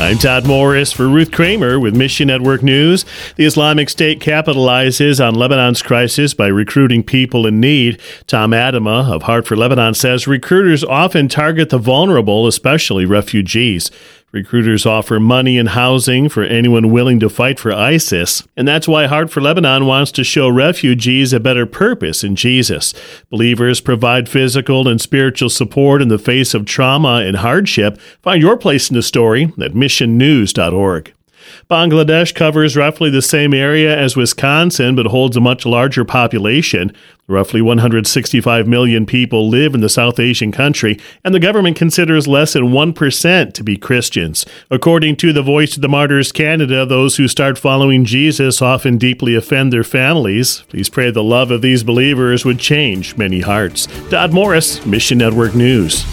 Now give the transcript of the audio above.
I'm Todd Morris for Ruth Kramer with Mission Network News. The Islamic State capitalizes on Lebanon's crisis by recruiting people in need. Tom Atema of Heart for Lebanon says recruiters often target the vulnerable, especially refugees. Recruiters offer money and housing for anyone willing to fight for ISIS, and that's why Heart for Lebanon wants to show refugees a better purpose in Jesus. Believers provide physical and spiritual support in the face of trauma and hardship. Find your place in the story at missionnews.org. Bangladesh covers roughly the same area as Wisconsin, but holds a much larger population. Roughly 165 million people live in the South Asian country, and the government considers less than 1% to be Christians. According to the Voice of the Martyrs Canada, those who start following Jesus often deeply offend their families. Please pray the love of these believers would change many hearts. Todd Morris, Mission Network News.